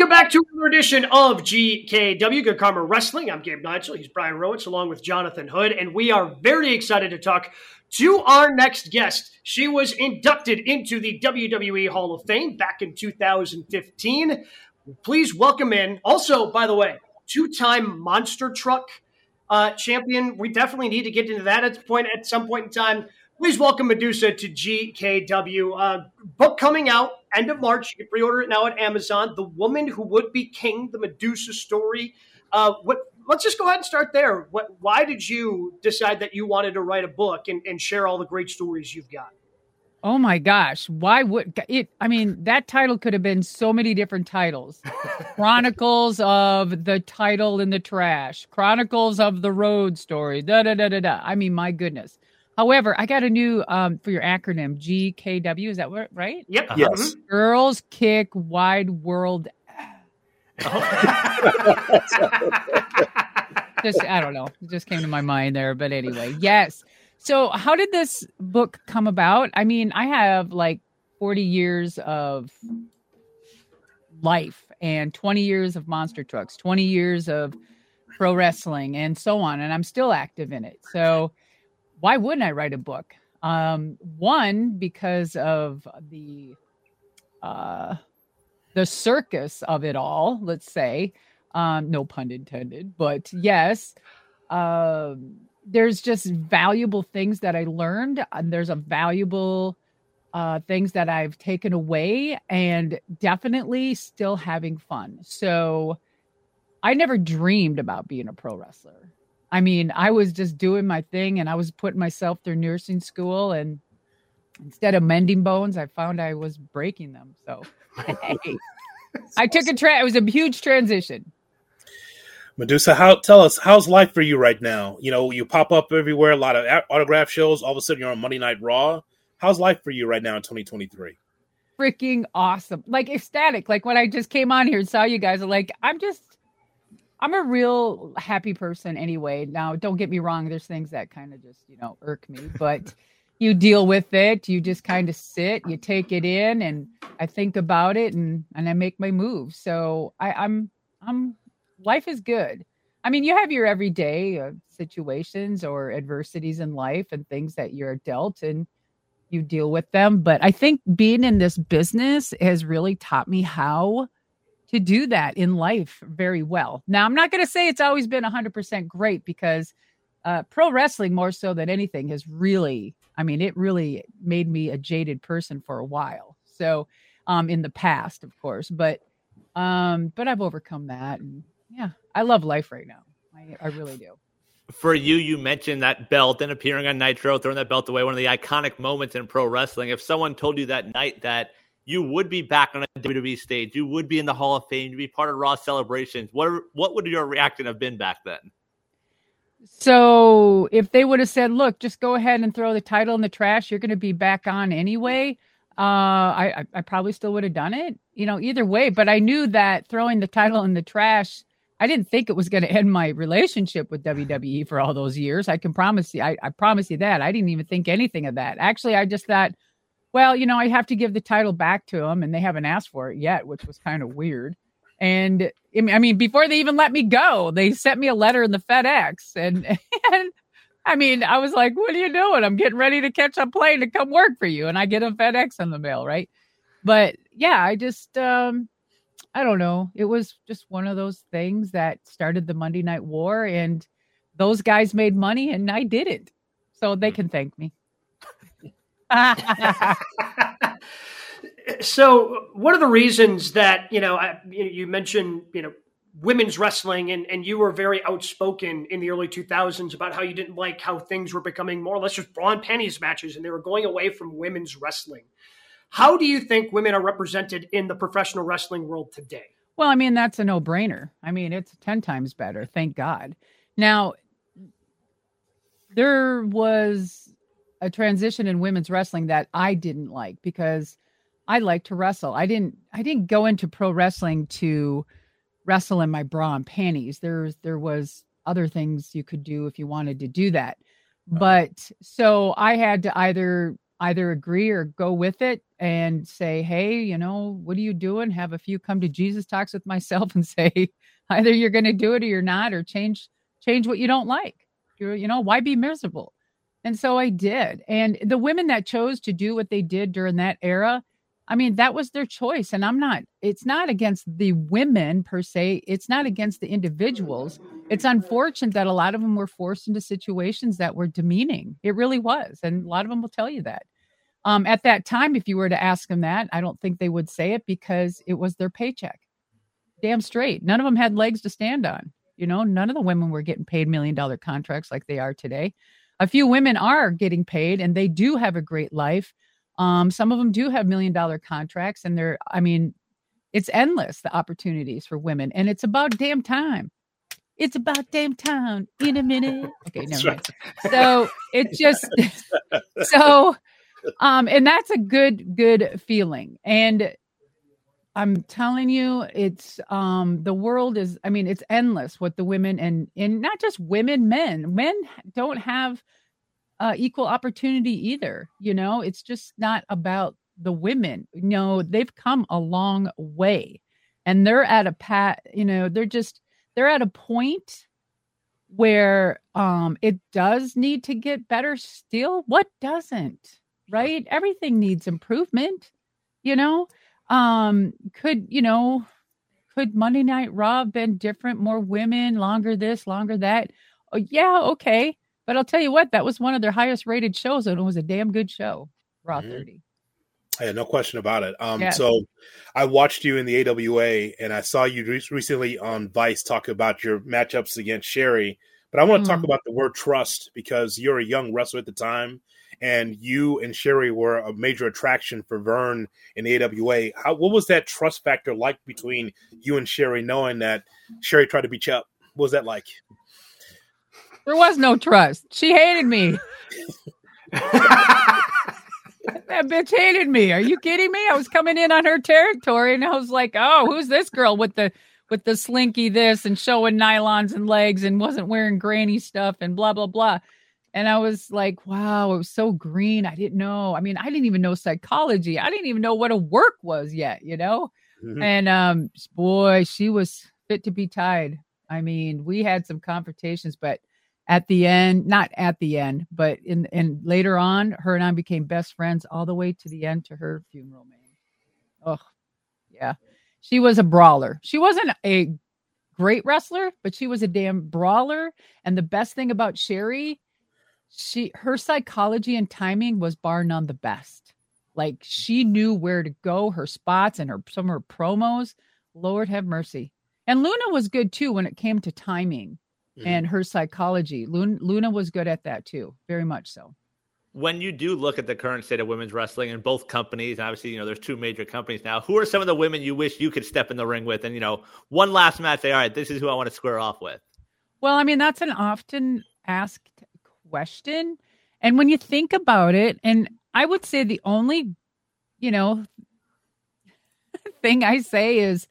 Welcome back to another edition of GKW Good Karma Wrestling. I'm Gabe Nigel. He's Brian Rowitz along with Jonathan Hood, and we are very excited to talk to our next guest. She was inducted into the WWE Hall of Fame back in 2015. Please welcome in. Also, by the way, two-time monster truck uh, champion. We definitely need to get into that at point at some point in time. Please welcome Medusa to GKW. Uh, book coming out end of March. You can pre-order it now at Amazon. The Woman Who Would Be King, the Medusa story. Uh, what? Let's just go ahead and start there. What? Why did you decide that you wanted to write a book and, and share all the great stories you've got? Oh my gosh. Why would it? I mean, that title could have been so many different titles Chronicles of the title in the trash, Chronicles of the road story, da da da da da. I mean, my goodness. However, I got a new um, for your acronym GKW. Is that what right? Yep. Uh-huh. Yes. Girls Kick Wide World. just I don't know. It just came to my mind there. But anyway, yes. So how did this book come about? I mean, I have like 40 years of life and 20 years of monster trucks, 20 years of pro wrestling and so on. And I'm still active in it. So why wouldn't I write a book? Um, one, because of the uh, the circus of it all. Let's say, um, no pun intended, but yes, um, there's just valuable things that I learned. And there's a valuable uh, things that I've taken away, and definitely still having fun. So, I never dreamed about being a pro wrestler. I mean, I was just doing my thing and I was putting myself through nursing school and instead of mending bones, I found I was breaking them. So hey, I took a tra- it was a huge transition. Medusa, how tell us how's life for you right now? You know, you pop up everywhere, a lot of autograph shows. All of a sudden, you're on Monday Night Raw. How's life for you right now in 2023? Freaking awesome! Like ecstatic. Like when I just came on here and saw you guys, like I'm just I'm a real happy person anyway. Now, don't get me wrong. There's things that kind of just, you know, irk me, but you deal with it. You just kind of sit, you take it in, and I think about it, and and I make my move. So I, I'm I'm life is good. I mean, you have your everyday uh, situations or adversities in life and things that you're dealt, and you deal with them. But I think being in this business has really taught me how to do that in life very well. Now, I'm not going to say it's always been 100% great because uh, pro wrestling, more so than anything, has really, I mean, it really made me a jaded person for a while. So, um, in the past, of course, but, um, but I've overcome that. And yeah, I love life right now. I, I really do. For you, you mentioned that belt and appearing on Nitro, throwing that belt away, one of the iconic moments in pro wrestling. If someone told you that night that you would be back on a WWE stage. You would be in the Hall of Fame. You'd be part of Raw celebrations. What what would your reaction have been back then? So if they would have said, "Look, just go ahead and throw the title in the trash. You're going to be back on anyway," uh, I I probably still would have done it. You know, either way. But I knew that throwing the title in the trash. I didn't think it was going to end my relationship with WWE for all those years. I can promise you. I, I promise you that. I didn't even think anything of that. Actually, I just thought well, you know, I have to give the title back to them, and they haven't asked for it yet, which was kind of weird. And I mean, before they even let me go, they sent me a letter in the FedEx, and and I mean, I was like, "What are you doing? I'm getting ready to catch a plane to come work for you," and I get a FedEx in the mail, right? But yeah, I just, um, I don't know. It was just one of those things that started the Monday Night War, and those guys made money, and I didn't, so they can thank me. so, one of the reasons that you know? I, you mentioned you know women's wrestling, and and you were very outspoken in the early 2000s about how you didn't like how things were becoming more or less just bra and panties matches, and they were going away from women's wrestling. How do you think women are represented in the professional wrestling world today? Well, I mean, that's a no brainer. I mean, it's 10 times better. Thank God. Now, there was a transition in women's wrestling that I didn't like because I like to wrestle. I didn't I didn't go into pro wrestling to wrestle in my bra and panties. There's there was other things you could do if you wanted to do that. But so I had to either either agree or go with it and say, hey, you know, what are you doing? Have a few come to Jesus talks with myself and say, either you're going to do it or you're not, or change change what you don't like. You're, you know, why be miserable? And so I did. And the women that chose to do what they did during that era, I mean, that was their choice. And I'm not, it's not against the women per se, it's not against the individuals. It's unfortunate that a lot of them were forced into situations that were demeaning. It really was. And a lot of them will tell you that. Um, at that time, if you were to ask them that, I don't think they would say it because it was their paycheck. Damn straight. None of them had legs to stand on. You know, none of the women were getting paid million dollar contracts like they are today. A few women are getting paid and they do have a great life. Um, some of them do have million dollar contracts and they're, I mean, it's endless the opportunities for women and it's about damn time. It's about damn time in a minute. Okay, never mind. So it just so um and that's a good good feeling. And I'm telling you, it's um the world is I mean, it's endless what the women and and not just women, men. Men don't have uh equal opportunity either, you know? It's just not about the women. You know, they've come a long way. And they're at a pat, you know, they're just they're at a point where um it does need to get better still. What doesn't? Right? Everything needs improvement, you know? Um, could you know? Could Monday Night Raw have been different? More women, longer this, longer that. Oh, yeah, okay. But I'll tell you what, that was one of their highest rated shows, and it was a damn good show. Raw Mhm. 30. Yeah, no question about it. Um, Yes. so I watched you in the AWA, and I saw you re- recently on Vice talk about your matchups against Sherri. But I want to talk Mm. about the word trust because you're a young wrestler at the time, and you and Sherri were a major attraction for Verne in the AWA. How what was that trust factor like between you and Sherri, knowing that Sherri tried to beat you up? What was that like? There was no trust. She hated me. That bitch hated me. Are you kidding me? I was coming in on her territory and I was like, "Oh, who's this girl with the with the slinky this and showing nylons and legs and wasn't wearing granny stuff and blah blah blah." And I was like, "Wow, it was so green. I didn't know. I mean, I didn't even know psychology. I didn't even know what a work was yet, you know?" Mhm. And um boy, she was fit to be tied. I mean, we had some confrontations, but at the end, not at the end, but in and later on, her and I became best friends all the way to the end to her funeral, man. Oh, yeah. She was a brawler. She wasn't a great wrestler, but she was a damn brawler. And the best thing about Sherri, she her psychology and timing was bar none the best. Like she knew where to go, her spots and her some of her promos. Lord have mercy. And Luna was good too when it came to timing Mhm. and her psychology. Luna, Luna was good at that too, very much so. when you do look at the current state of women's wrestling in both companies, and obviously, you know, there's two major companies now. Who are some of the women you wish you could step in the ring with? And, you know, one last match, say, all right, this is who I want to square off with. Well, I mean, that's an often asked question. And when you think about it, and I would say the only, you know, thing I say is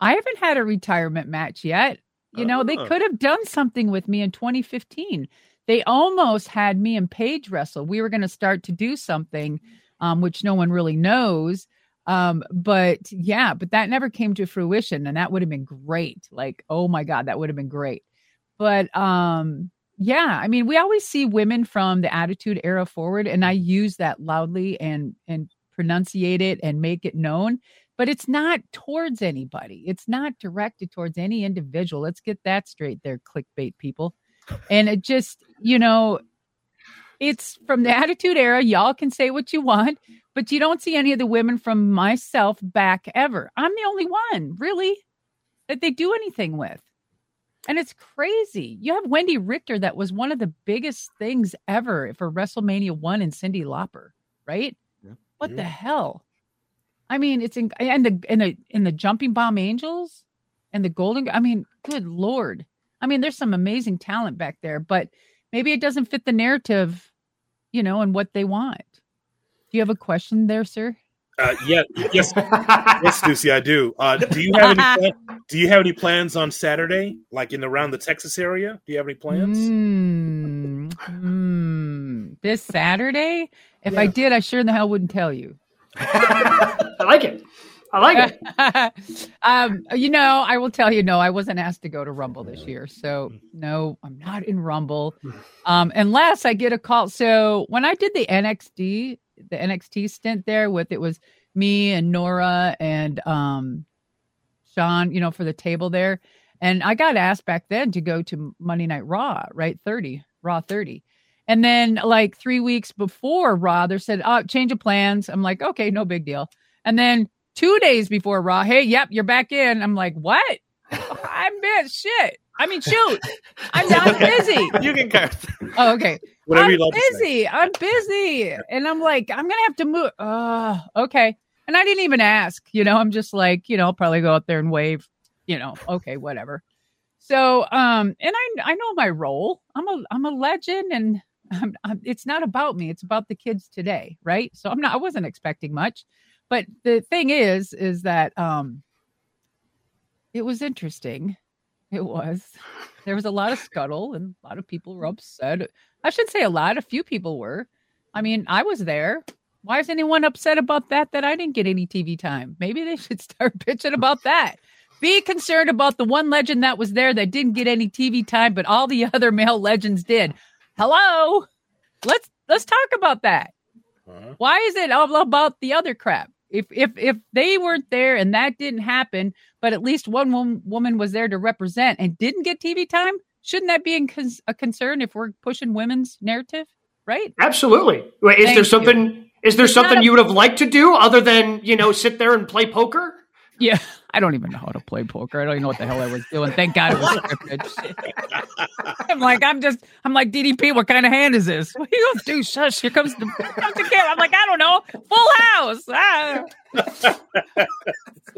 I haven't had a retirement match yet. You know, they Oh. could have done something with me in 2015. They almost had me and Paige wrestle. We were going to start to do something, um, which no one really knows. Um, but yeah, but that never came to fruition, and that would have been great. Like, oh my god, that would have been great. But um, yeah, I mean, we always see women from the Attitude Era forward, and I use that loudly and and pronunciate it and make it known. But it's not towards anybody. It's not directed towards any individual. Let's get that straight, there, clickbait people. And it just, you know, it's from the Attitude Era. Y'all can say what you want, but you don't see any of the women from myself back ever. I'm the only one, really, that they do anything with. And it's crazy. You have Wendi Richter, that was one of the biggest things ever for WrestleMania 1 and Cyndi Lauper, right? Yeah. What Yeah. the hell? I mean, it's in and the in the in the Jumping Bomb Angels and the Golden. I mean, good lord. I mean, there's some amazing talent back there, but maybe it doesn't fit the narrative, you know, and what they want. Do you have a question there, sir? Uh, yeah, yes, yes, Lucy, I do. Uh, do you have any? Plan- do you have any plans on Saturday, like in around the Texas area? Do you have any plans? Mm, mm. this Saturday. If I did, I sure in the hell wouldn't tell you. I like it. I like it. um, you know, I will tell you, no, I wasn't asked to go to Rumble this year. So, no, I'm not in Rumble um, unless I get a call. So, when I did the NXT, the NXT stint there with it was me and Nora and um, Sean, you know, for the table there. And I got asked back then to go to Monday Night Raw, right? 30, Raw 30. And then, like three weeks before Raw, they said, oh, change of plans. I'm like, okay, no big deal. And then two days before Raw, hey, yep, you're back in. I'm like, what? I'm busy. Shit. I mean, shoot. I'm, I'm busy. You can curse. Oh, okay. Whatever I'm busy. I'm busy. And I'm like, I'm going to have to move. Uh, okay. And I didn't even ask, you know, I'm just like, you know, I'll probably go out there and wave, you know, okay, whatever. So, um, and I, I know my role. I'm a, I'm a legend and I'm, I'm, it's not about me. It's about the kids today. Right. So I'm not, I wasn't expecting much, but the thing is, is that, um, it was interesting. It was, there was a lot of scuttle and a lot of people were upset. I should say a lot, a few people were. I mean, I was there. Why is anyone upset about that? That I didn't get any TV time? Maybe they should start bitching about that. Be concerned about the one legend that was there that didn't get any TV time, but all the other male legends did. Hello, let's let's talk about that. Uh-huh. Why is it all about the other crap? If if if they weren't there and that didn't happen, but at least one woman was there to represent and didn't get TV time, shouldn't that be a concern if we're pushing women's narrative? Right? Absolutely. Wait, is Thank there something? You is there it's something a- you would have liked to do other than, you know, sit there and play poker? Yeah, I don't even know how to play poker. I don't even know what the hell I was doing. Thank God it was scripted. I'm like, I'm just, I'm like, DDP, what kind of hand is this? What are you gonna do? Shush, here comes the, comes the camera. I'm like, I don't know. Full house. Ah.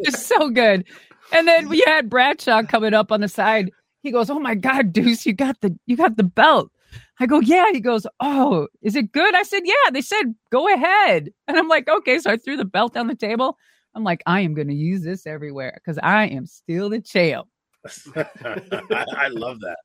just so good. And then we had Bradshaw coming up on the side. He goes, Oh my God, Deuce, you got the, you got the belt. I go, yeah. He goes, oh, is it good? I said, yeah. They said, go ahead. And I'm like, okay. So I threw the belt on the table. I'm like, I am going to use this everywhere because I am still the champ. I, I, love that.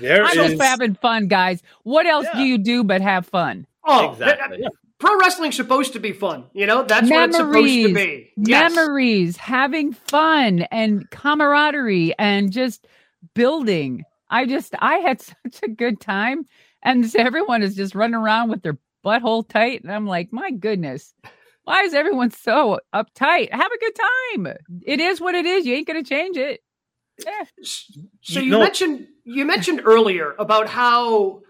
There I'm is... just having fun, guys. What else yeah. do you do but have fun? Oh, exactly. pro wrestling's supposed to be fun. You know, that's Memories, what it's supposed to be. Yes. Memories, having fun and camaraderie and just building. I just I had such a good time, and everyone is just running around with their butthole tight, and I'm like, my goodness, why is everyone so uptight? Have a good time. It is what it is. You ain't gonna change it. Yeah. So you, you mentioned you mentioned earlier about how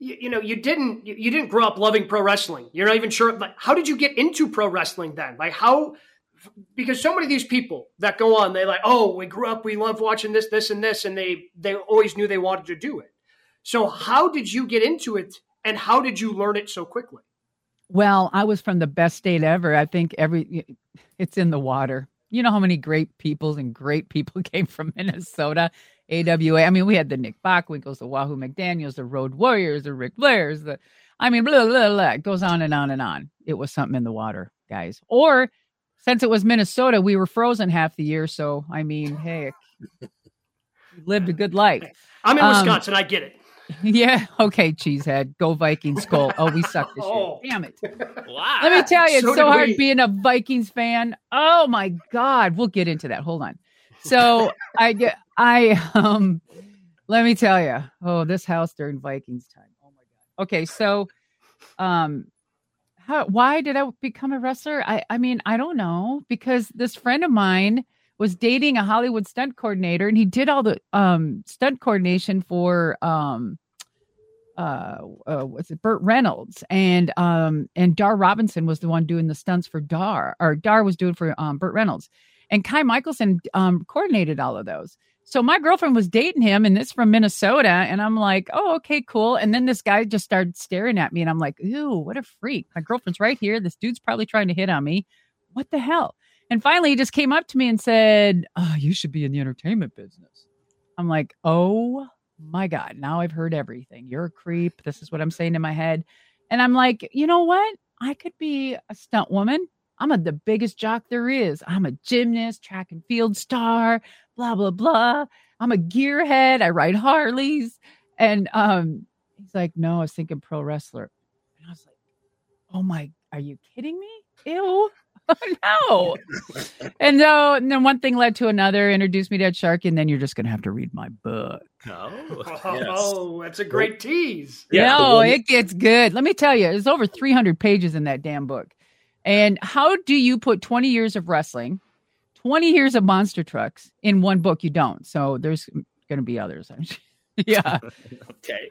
you, you, know you didn't you didn't grow up loving pro wrestling. You're not even sure. Like, how did you get into pro wrestling then? Like how because so many of these people that go on, they like, oh, we grew up, we love watching this, this, and this, and they they always knew they wanted to do it. So how did you get into it, and how did you learn it so quickly? Well, I was from the best state ever. I think every it's in the water. You know how many great peoples and great people came from Minnesota, AWA. I mean, we had the Nick Bockwinkel's, the Wahoo McDaniels, the Road Warriors, the Ric Flairs, the I mean, blah, blah, blah. It goes on and on and on. It was something in the water, guys. Or since it was Minnesota, we were frozen half the year. So, I mean, hey, lived a good life. I'm in um, Wisconsin. I get it. Yeah. Okay, cheesehead. Go Vikings. Skull. Oh, we suck this oh. year. Damn it. Wow. Let me tell you, it's so, so hard we. being a Vikings fan. Oh my God. We'll get into that. Hold on. So I get I um let me tell you. Oh, this house during Vikings time. Oh my God. Okay, so um how, why did I become a wrestler? I, I mean, I don't know because this friend of mine was dating a Hollywood stunt coordinator and he did all the um, stunt coordination for um, uh, uh what's it Burt Reynolds and um and Dar Robinson was the one doing the stunts for Dar or Dar was doing for um Burt Reynolds and Kai Michelson um coordinated all of those. So my girlfriend was dating him, and this from Minnesota. And I'm like, oh, okay, cool. And then this guy just started staring at me, and I'm like, ooh, what a freak. My girlfriend's right here. This dude's probably trying to hit on me. What the hell? And finally, he just came up to me and said, oh, you should be in the entertainment business. I'm like, oh my God, now I've heard everything. You're a creep. This is what I'm saying in my head. And I'm like, you know what? I could be a stunt woman. I'm a, the biggest jock there is. I'm a gymnast, track and field star, blah, blah, blah. I'm a gearhead. I ride Harleys. And um, he's like, no, I was thinking pro wrestler. And I was like, oh my, are you kidding me? Ew. no. and no, and then one thing led to another, introduced me to Ed Sharkey, and then you're just gonna have to read my book. Oh, Oh, that's a great tease. Yeah, no, one- it gets good. Let me tell you, there's over 300 pages in that damn book. And how do you put 20 years of wrestling, 20 years of monster trucks in one book? You don't. So there's going to be others. Yeah. Okay.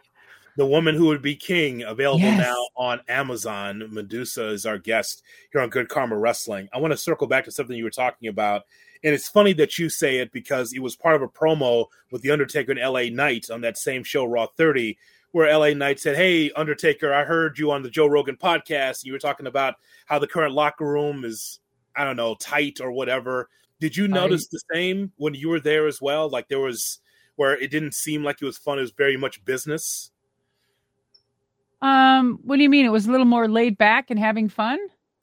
The Woman Who Would Be King, available Yes. now on Amazon. Medusa is our guest here on Good Karma Wrestling. I want to circle back to something you were talking about. And it's funny that you say it because it was part of a promo with The Undertaker and LA Knight on that same show, Raw 30, where LA Knight said, Hey, Undertaker, I heard you on the Joe Rogan podcast. And you were talking about how the current locker room is, I don't know, tight or whatever. Did you notice the same when you were there as well? Like there was where it didn't seem like it was fun, it was very much business. Um, what do you mean? It was a little more laid back and having fun?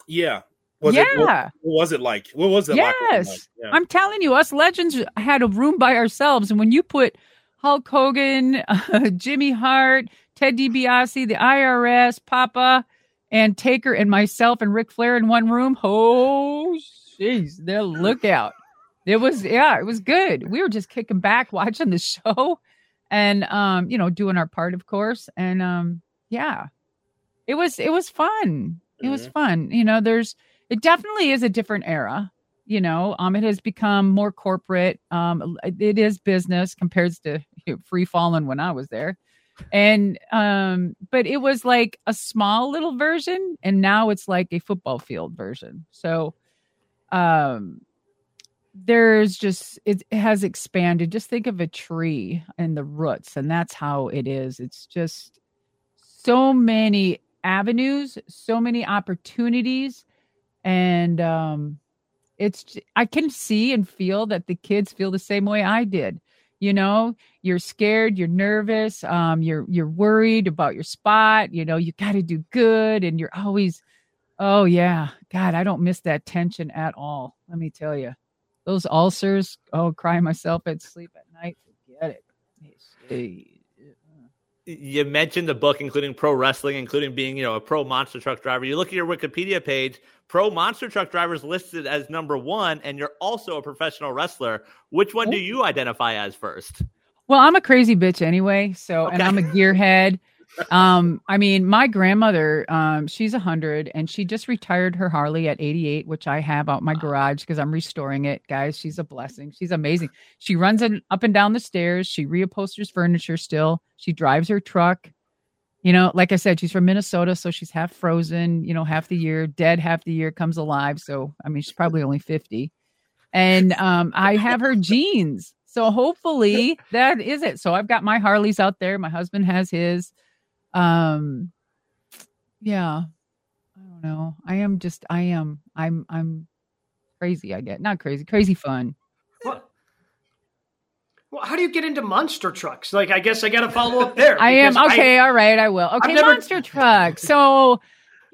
Yeah. Was it what, yeah. what was it like? What was it like? Yes. Yeah. I'm telling you, us legends had a room by ourselves. And when you put Hulk Hogan, uh, Jimmy Hart, Ted DiBiase, the IRS, Papa, and Taker, and myself and Ric Flair in one room, oh, jeez, the lookout. It was, yeah, it was good. We were just kicking back, watching the show, and um, you know, doing our part, of course. And um, yeah, it was, it was fun. It was fun. You know, there's, it definitely is a different era you know? Um it has become more corporate. Um it is business compared to free falling when i was there. And um but it was like a small little version and now it's like a football field version. So um there's just it has expanded. Just think of a tree and the roots and that's how it is. It's just so many avenues so many opportunities and um it's I can see and feel that the kids feel the same way i did. You know you're scared you're nervous um you're you're worried about your spot you know you got to do good and you're always oh yeah god i don't miss that tension at all let me tell you those ulcers oh crying myself at sleep at night forget it. It's- you mentioned the book, including pro wrestling, including being, you know, a pro monster truck driver. You look at your Wikipedia page, pro monster truck drivers listed as number one, and you're also a professional wrestler. Which one do oh. you identify as first? Well, I'm a crazy bitch anyway, so and I'm a gearhead. Um, I mean, my grandmother, um, she's a hundred, and she just retired her Harley at 88, which I have out my garage because I'm restoring it, guys. She's a blessing. She's amazing. She runs it up and down the stairs. She reupholsters furniture still. She drives her truck. You know, like I said, she's from Minnesota, so she's half frozen. You know, half the year, dead half the year, comes alive. So, I mean, she's probably only 50 and um, I have her jeans. So hopefully that is it. So I've got my Harleys out there. My husband has his. Um, yeah, I don't know. I am just. I am. I'm. I'm crazy. I get not crazy. Crazy fun. What? Well, how do you get into monster trucks? Like, I guess I got to follow up there. I am okay. all right, I will. Okay, never- monster truck. So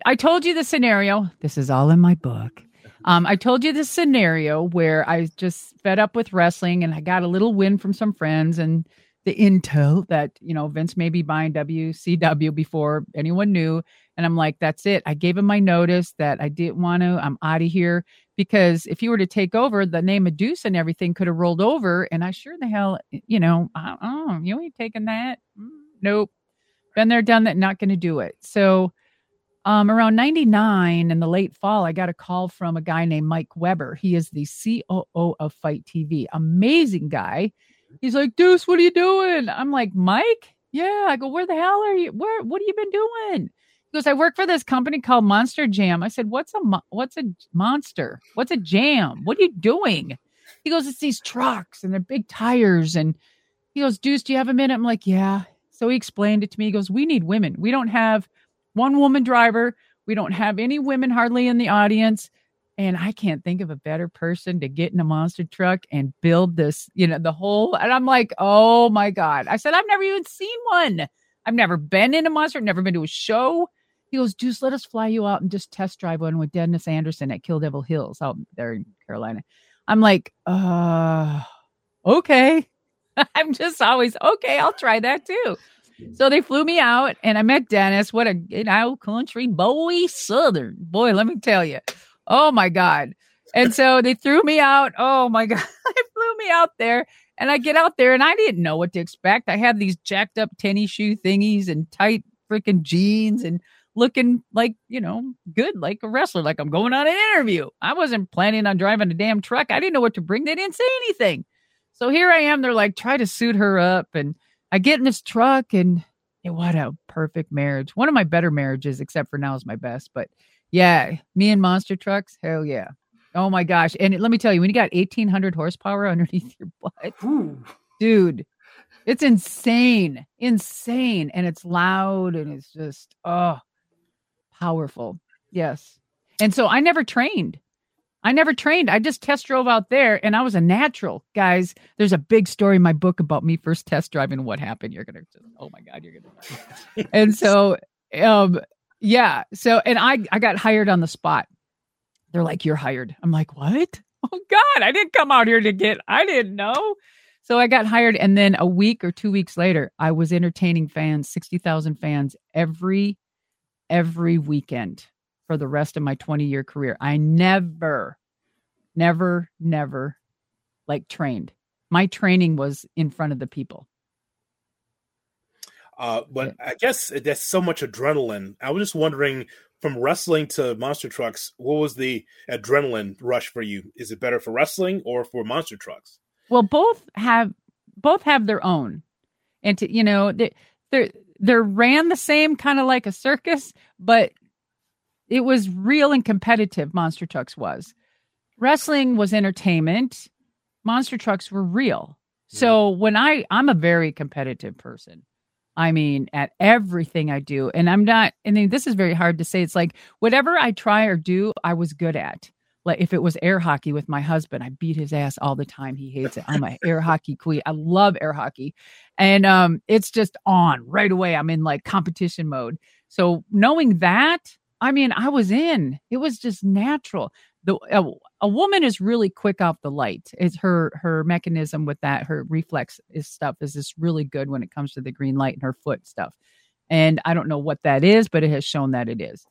I told you the scenario. This is all in my book. Um, I told you the scenario where I just fed up with wrestling and I got a little win from some friends and the intel that you know Vince may be buying WCW before anyone knew. And I'm like, that's it. I gave him my notice that I didn't want to. I'm out of here because if you were to take over, the name of Deuce and everything could have rolled over. And I sure the hell, you know, oh, you ain't taking that. Mm, Nope. Been there, done that. Not going to do it. So, um, around 99 in the late fall, I got a call from a guy named Mike Weber. He is the COO of FITE TV. Amazing guy. He's like, Deuce, what are you doing? I'm like, Mike? Yeah. I go, where the hell are you? Where, what have you been doing? He goes, I work for this company called Monster Jam. I said, what's a, mo- what's a monster? What's a jam? What are you doing? He goes, it's these trucks and they're big tires. And he goes, Deuce, do you have a minute? I'm like, yeah. So he explained it to me. He goes, we need women. We don't have one woman driver. We don't have any women hardly in the audience. And I can't think of a better person to get in a monster truck and build this, you know, the whole. And I'm like, oh my God. I said, I've never even seen one. I've never been in a monster, never been to a show. He goes, Deuce, let us fly you out and just test drive one with Dennis Anderson at Kill Devil Hills out there in Carolina. I'm like, uh, okay. I'm just always, okay, I'll try that too. So they flew me out, and I met Dennis. What a you know country boy, southern boy. Let me tell you. Oh my god. And so they threw me out. Oh my god, they flew me out there, and I get out there, and I didn't know what to expect. I had these jacked up tennis shoe thingies and tight freaking jeans and looking like, you know, good, like a wrestler, like I'm going on an interview. I wasn't planning on driving a damn truck. I didn't know what to bring. They didn't say anything. So here I am. They're like, try to suit her up. And I get in this truck and what a perfect marriage. One of my better marriages, except for now is my best. But yeah, me and monster trucks, hell yeah. Oh my gosh. And let me tell you, when you got 1800 horsepower underneath your butt, Ooh. dude, it's insane, insane. And it's loud and it's just, oh, powerful. Yes. And so I never trained. I never trained. I just test drove out there and I was a natural. Guys, there's a big story in my book about me first test driving what happened. You're going to just, oh my God, you're going to. and so, um, yeah. So, and I, I got hired on the spot. They're like, you're hired. I'm like, what? Oh God, I didn't come out here to get, I didn't know. So I got hired. And then a week or two weeks later, I was entertaining fans, 60,000 fans every every weekend for the rest of my 20 year career. I never, never, never like trained. My training was in front of the people. Uh, but I guess that's so much adrenaline. I was just wondering from wrestling to monster trucks, what was the adrenaline rush for you? Is it better for wrestling or for monster trucks? Well, both have both have their own. And to, you know, they, they're they're ran the same kind of like a circus, but it was real and competitive. Monster Trucks was. Wrestling was entertainment. Monster Trucks were real. So when I I'm a very competitive person. I mean, at everything I do, and I'm not. I mean, this is very hard to say. It's like whatever I try or do, I was good at like if it was air hockey with my husband, I beat his ass all the time. He hates it. I'm a air hockey queen. I love air hockey. And um it's just on right away. I'm in like competition mode. So knowing that, I mean, I was in. It was just natural. The a, a woman is really quick off the light. It's her her mechanism with that her reflex is stuff is just really good when it comes to the green light and her foot stuff. And I don't know what that is, but it has shown that it is.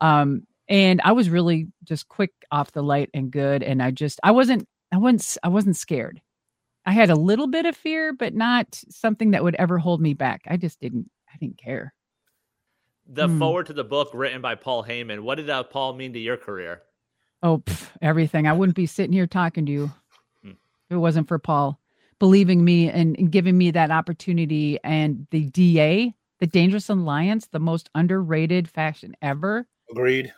Um and I was really just quick off the light and good. And I just I wasn't I wasn't I wasn't scared. I had a little bit of fear, but not something that would ever hold me back. I just didn't I didn't care. The hmm. forward to the book written by Paul Heyman. What did that Paul mean to your career? Oh, pff, everything. I wouldn't be sitting here talking to you hmm. if it wasn't for Paul believing me and, and giving me that opportunity and the DA, the Dangerous Alliance, the most underrated faction ever. Agreed.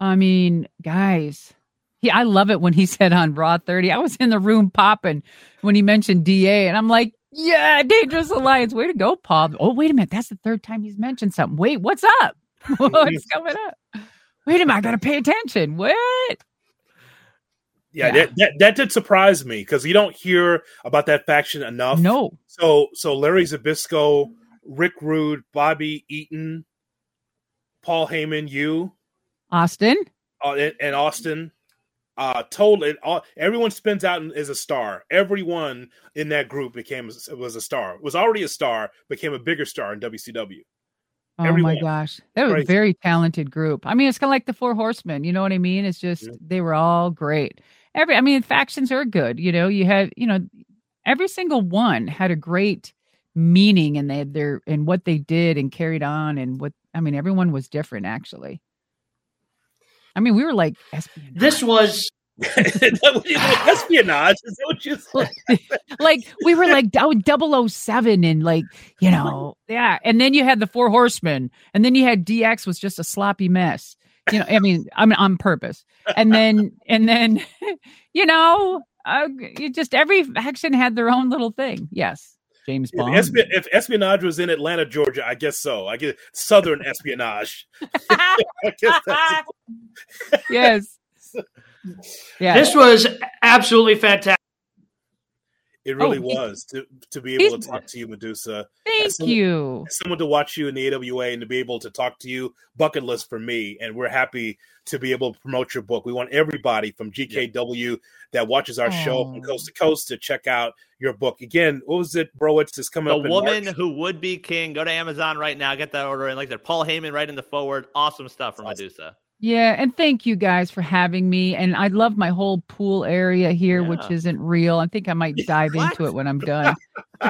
I mean, guys, he, I love it when he said on Raw 30, I was in the room popping when he mentioned DA, and I'm like, yeah, Dangerous Alliance. Way to go, Paul. Oh, wait a minute. That's the third time he's mentioned something. Wait, what's up? what's coming up? Wait a minute. I got to pay attention. What? Yeah, yeah. That, that, that did surprise me because you don't hear about that faction enough. No. So so Larry Zbyszko, Rick Rude, Bobby Eaton, Paul Heyman, you, Austin. Uh, and, and Austin. Uh, totally. All, everyone spins out as a star. Everyone in that group became was a star. Was already a star, became a bigger star in WCW. Oh Everyone. my gosh, that was Crazy. a very talented group. I mean, it's kind of like the Four Horsemen. You know what I mean? It's just yeah. they were all great. Every, I mean, factions are good. You know, you had, you know, every single one had a great meaning, and they had their and what they did and carried on, and what I mean, everyone was different actually. I mean, we were like espionage. This was espionage. Is that what you said? like we were like oh, 007 and like, you know, yeah. And then you had the four horsemen, and then you had DX was just a sloppy mess. You know, I mean, I mean on purpose. And then and then, you know, uh, just every faction had their own little thing. Yes. James Bond. If, if, espionage was in Atlanta, Georgia, I guess so. I guess Southern espionage. yes. Yeah. This was absolutely fantastic. It really Oh, was to to be able to talk to you, Medusa. Thank so- you. Someone to watch you in the AWA and to be able to talk to you. Bucket list for me, and we're happy to be able to promote your book. We want everybody from GKW that watches our show from Oh. coast to coast to check out your book. Again, what was it, Browitz? Is coming The up in woman March. who would be king. Go to Amazon right now. Get that order in. Like I said, Paul Heyman right in the forward. Awesome stuff from Awesome. Medusa. Yeah, and thank you guys for having me. And I love my whole pool area here, which isn't real. I think I might dive into it when I'm done.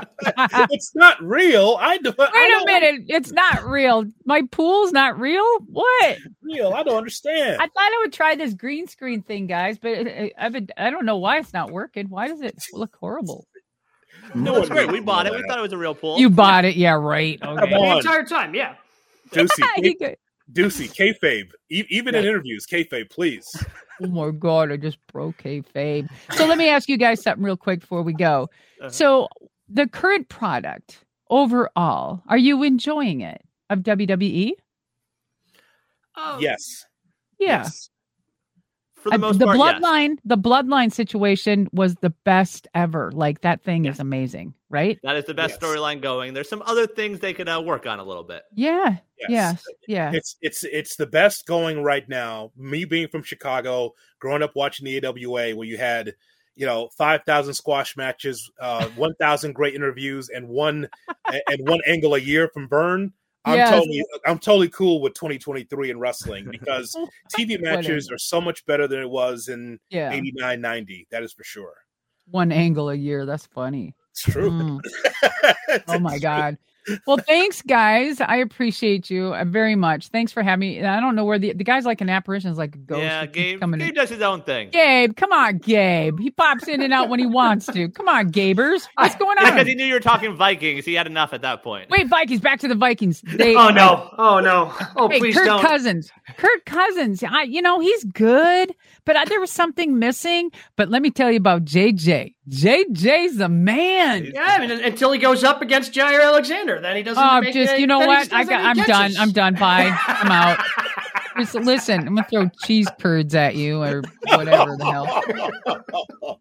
it's not real. I do. I Wait a don't minute, it's not real. My pool's not real. What? Real. I don't understand. I thought I would try this green screen thing, guys, but it, it, I've been, I don't know why it's not working. Why does it look horrible? No No, it's great. We bought it. We thought it was a real pool. You bought it, yeah, right? Okay. The entire time, yeah. Ducey, You go- Ducey, kayfabe. E- even in interviews, kayfabe, please. Oh my god, I just broke kayfabe. So let me ask you guys something real quick before we go. Uh-huh. So the current product overall, are you enjoying it of WWE? Oh, Yes. Yeah. Yes. For the most the part, yes. bloodline, the bloodline situation was the best ever. Like that thing Yes. is amazing, right? That is the best Yes. storyline going. There's some other things they could uh, work on a little bit. Yeah. Yes. Yes. Yeah. It's it's it's the best going right now. Me being from Chicago, growing up watching the AWA, where you had you know five thousand squash matches, uh, one thousand great interviews, and one and one angle a year from Verne. I'm Yes. totally I'm totally cool with 2023 in wrestling because TV matches are so much better than it was in Yeah. 89 90. That is for sure. One angle a year. That's funny. It's true. Mm. Oh my God. Well, thanks, guys. I appreciate you uh, very much. Thanks for having me. I don't know where the the guy's like an apparition, is like a ghost. yeah, that keeps Gabe, coming in. Gabe does his own thing. Gabe, come on, Gabe. He pops in and out when he wants to. Come on, Gabers. What's going on? Because on? he knew you were talking Vikings. He had enough at that point. Wait, Vikings. Back to the Vikings. They, Oh no! Oh no! Oh Hey, please Kirk don't! Cousins. Kirk Cousins. I, you know, he's good, but I, there was something missing. But let me tell you about JJ. JJ's the man. Yeah, I mean, until he goes up against Jaire Alexander, then he doesn't. Oh, make just any- you know what? I got. I'm catches. done. I'm done. Bye. I'm out. Just listen. I'm gonna throw cheese curds at you or whatever the hell.